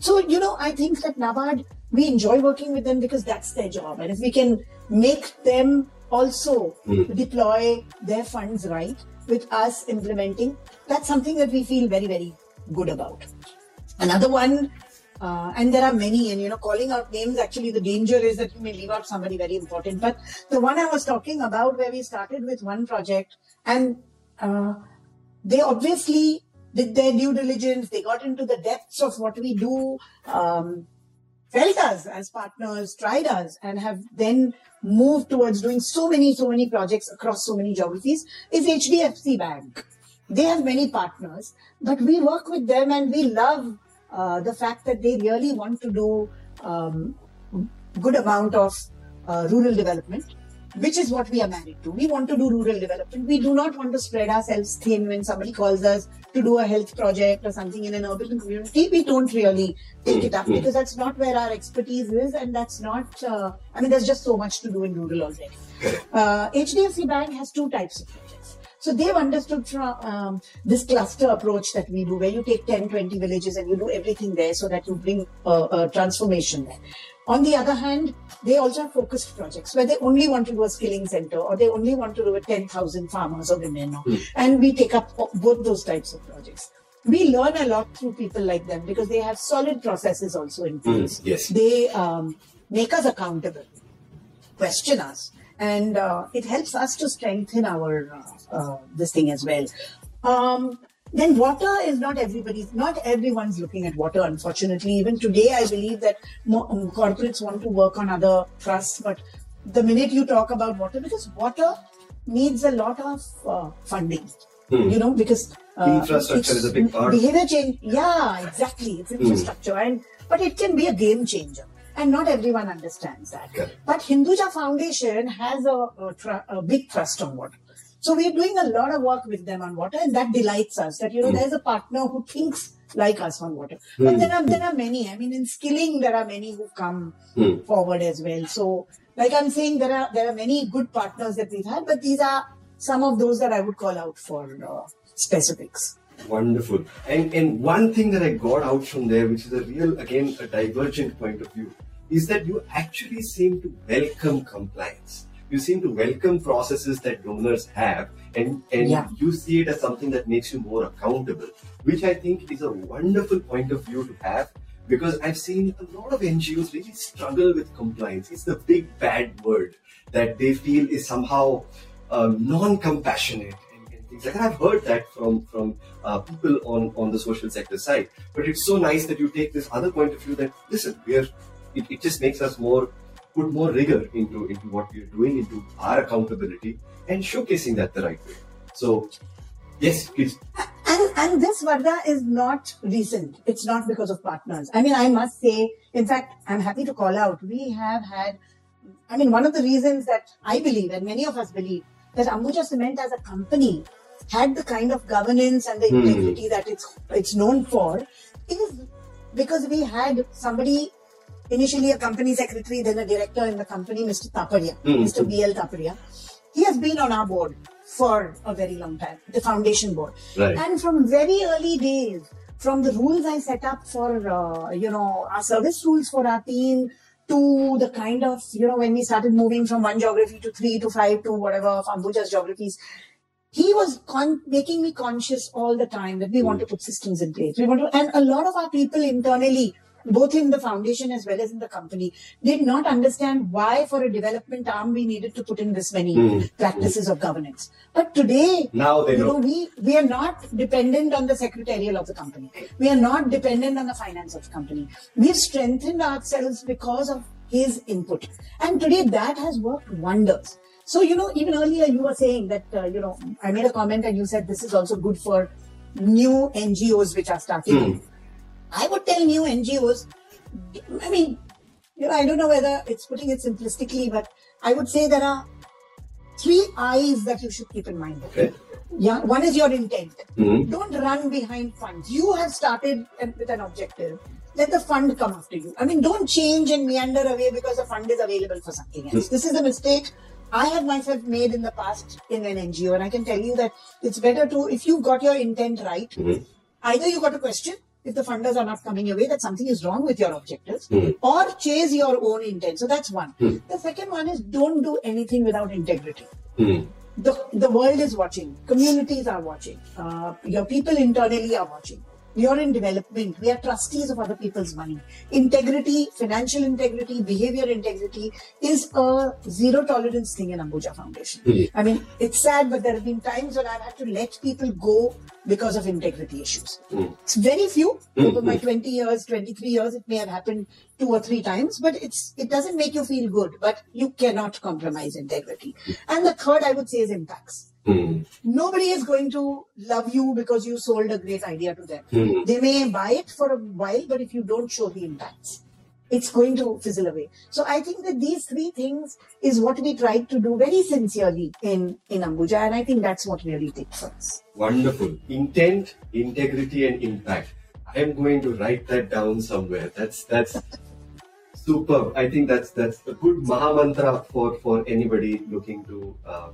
So, you know, I think that NABARD, we enjoy working with them because that's their job. And if we can make them also mm. deploy their funds right with us implementing, that's something that we feel very, very good about. Another one uh, and there are many, and you know, calling out names actually the danger is that you may leave out somebody very important. But the one I was talking about, where we started with one project, and uh, they obviously did their due diligence, they got into the depths of what we do. Um, felt us as partners, tried us, and have then moved towards doing so many, so many projects across so many geographies is HDFC Bank. They have many partners, but we work with them and we love uh, the fact that they really want to do um, good amount of uh, rural development which is what we are married to. We want to do rural development. We do not want to spread ourselves thin when somebody calls us to do a health project or something in an urban community. We don't really take it up mm-hmm. because that's not where our expertise is, and that's not. Uh, I mean, there's just so much to do in rural already. Uh, HDFC Bank has two types of. So they've understood from um, this cluster approach that we do, where you take 10, 20 villages and you do everything there so that you bring a transformation there. On the other hand, they also have focused projects where they only want to do a skilling center or they only want to do a 10,000 farmers or women. Mm. And we take up both those types of projects. We learn a lot through people like them because they have solid processes also in hmm. place. Mm, yes. They um, make us accountable, question us, and uh, it helps us to strengthen our uh, uh, this thing as well. Um, then water is not everybody's not everyone's looking at water unfortunately even today i believe that more, um, corporates want to work on other trusts but the minute you talk about water because water needs a lot of uh, funding hmm. you know because uh, infrastructure is a big part behavior change yeah exactly it's hmm. infrastructure hmm. and but it can be a game changer and not everyone understands that but hinduja foundation has a, a, tr- a big trust on water so we're doing a lot of work with them on water, and that delights us. That you know, mm. there's a partner who thinks like us on water. Mm. But there are there are many. I mean, in skilling, there are many who come mm. forward as well. So, like I'm saying, there are there are many good partners that we've had, but these are some of those that I would call out for uh, specifics. Wonderful. And and one thing that I got out from there, which is a real again a divergent point of view, is that you actually seem to welcome compliance you seem to welcome processes that donors have and, and yeah. you see it as something that makes you more accountable, which I think is a wonderful point of view to have because I've seen a lot of NGOs really struggle with compliance. It's the big bad word that they feel is somehow um, non-compassionate and, and, things like that. I've heard that from from uh, people on on the social sector side. But it's so nice that you take this other point of view that listen, we are. It, it just makes us more put more rigor into, into what we're doing, into our accountability, and showcasing that the right way. So, yes, please. And, and this Varda is not recent. It's not because of partners. I mean, I must say, in fact, I'm happy to call out, we have had, I mean, one of the reasons that I believe, and many of us believe, that Ambuja Cement as a company had the kind of governance and the hmm. integrity that it's it's known for is because we had somebody initially a company secretary, then a director in the company, Mr. Taparia, mm-hmm. Mr. B.L. Taparia. He has been on our board for a very long time, the foundation board. Right. And from very early days, from the rules I set up for, uh, you know, our service rules for our team, to the kind of, you know, when we started moving from one geography to three to five to whatever of Ambuja's geographies, he was con- making me conscious all the time that we mm. want to put systems in place. We want to, and a lot of our people internally both in the foundation as well as in the company, did not understand why for a development arm we needed to put in this many mm. practices of governance. But today, now they you know. know, we, we are not dependent on the secretarial of the company. We are not dependent on the finance of the company. We've strengthened ourselves because of his input. And today that has worked wonders. So, you know, even earlier you were saying that, uh, you know, I made a comment and you said this is also good for new NGOs which are starting. Mm. I would tell new NGOs, I mean, you know, I don't know whether it's putting it simplistically, but I would say there are three eyes that you should keep in mind. Okay. Yeah, one is your intent. Mm-hmm. Don't run behind funds. You have started with an objective. Let the fund come after you. I mean, don't change and meander away because the fund is available for something else. Mm-hmm. This is a mistake I have myself made in the past in an NGO, and I can tell you that it's better to, if you've got your intent right, mm-hmm. either you got a question if the funders are not coming your way, that something is wrong with your objectives, mm. or chase your own intent. So that's one. Mm. The second one is don't do anything without integrity. Mm. The, the world is watching, communities are watching, uh, your people internally are watching. We are in development. We are trustees of other people's money. Integrity, financial integrity, behavior integrity is a zero tolerance thing in Ambuja Foundation. Mm. I mean, it's sad, but there have been times when I've had to let people go because of integrity issues. Mm. It's very few. Mm. Over my 20 years, 23 years, it may have happened two or three times, but it's it doesn't make you feel good. But you cannot compromise integrity. And the third, I would say, is impacts. Hmm. Nobody is going to love you because you sold a great idea to them. Hmm. They may buy it for a while, but if you don't show the impacts, it's going to fizzle away. So I think that these three things is what we tried to do very sincerely in, in Ambuja, and I think that's what really takes us. Wonderful. Intent, integrity, and impact. I am going to write that down somewhere. That's that's superb. I think that's that's a good maha mantra for for anybody looking to. Uh,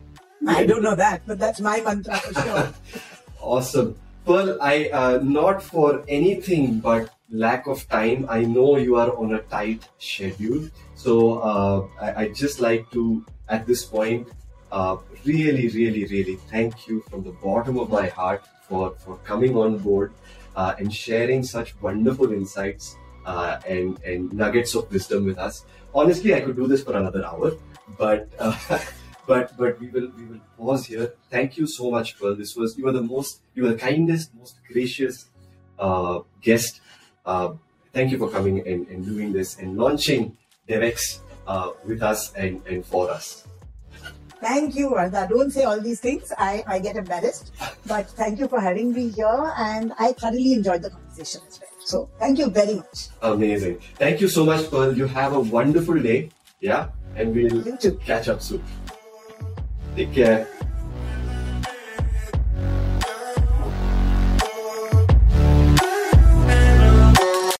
I don't know that, but that's my mantra for sure. awesome, Pearl. I uh, not for anything but lack of time. I know you are on a tight schedule, so uh, I, I just like to at this point. Uh, really, really, really thank you from the bottom of my heart for, for coming on board uh, and sharing such wonderful insights uh, and, and nuggets of wisdom with us. Honestly, I could do this for another hour, but uh, but but we will we will pause here. Thank you so much, Pearl. This was you were the most you were the kindest, most gracious uh, guest. Uh, thank you for coming and, and doing this and launching DevX uh, with us and, and for us. Thank you, Vardha. Don't say all these things. I, I get embarrassed. But thank you for having me here, and I thoroughly enjoyed the conversation as well. So thank you very much. Amazing. Thank you so much, Pearl. You have a wonderful day. Yeah, and we'll catch up soon. Take care.